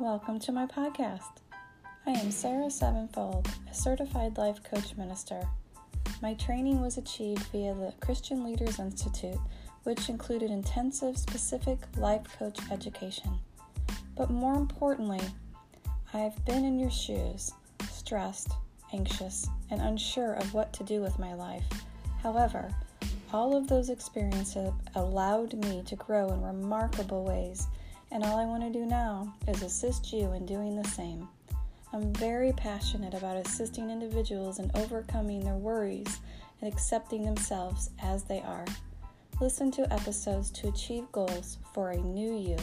Welcome to my podcast. I am Sarah Sevenfold, a certified life coach minister. My training was achieved via the Christian Leaders Institute, which included intensive, specific life coach education. But more importantly, I have been in your shoes, stressed, anxious, and unsure of what to do with my life. However, all of those experiences allowed me to grow in remarkable ways and all I want to do now is assist you in doing the same. I'm very passionate about assisting individuals in overcoming their worries and accepting themselves as they are. Listen to episodes to achieve goals for a new you.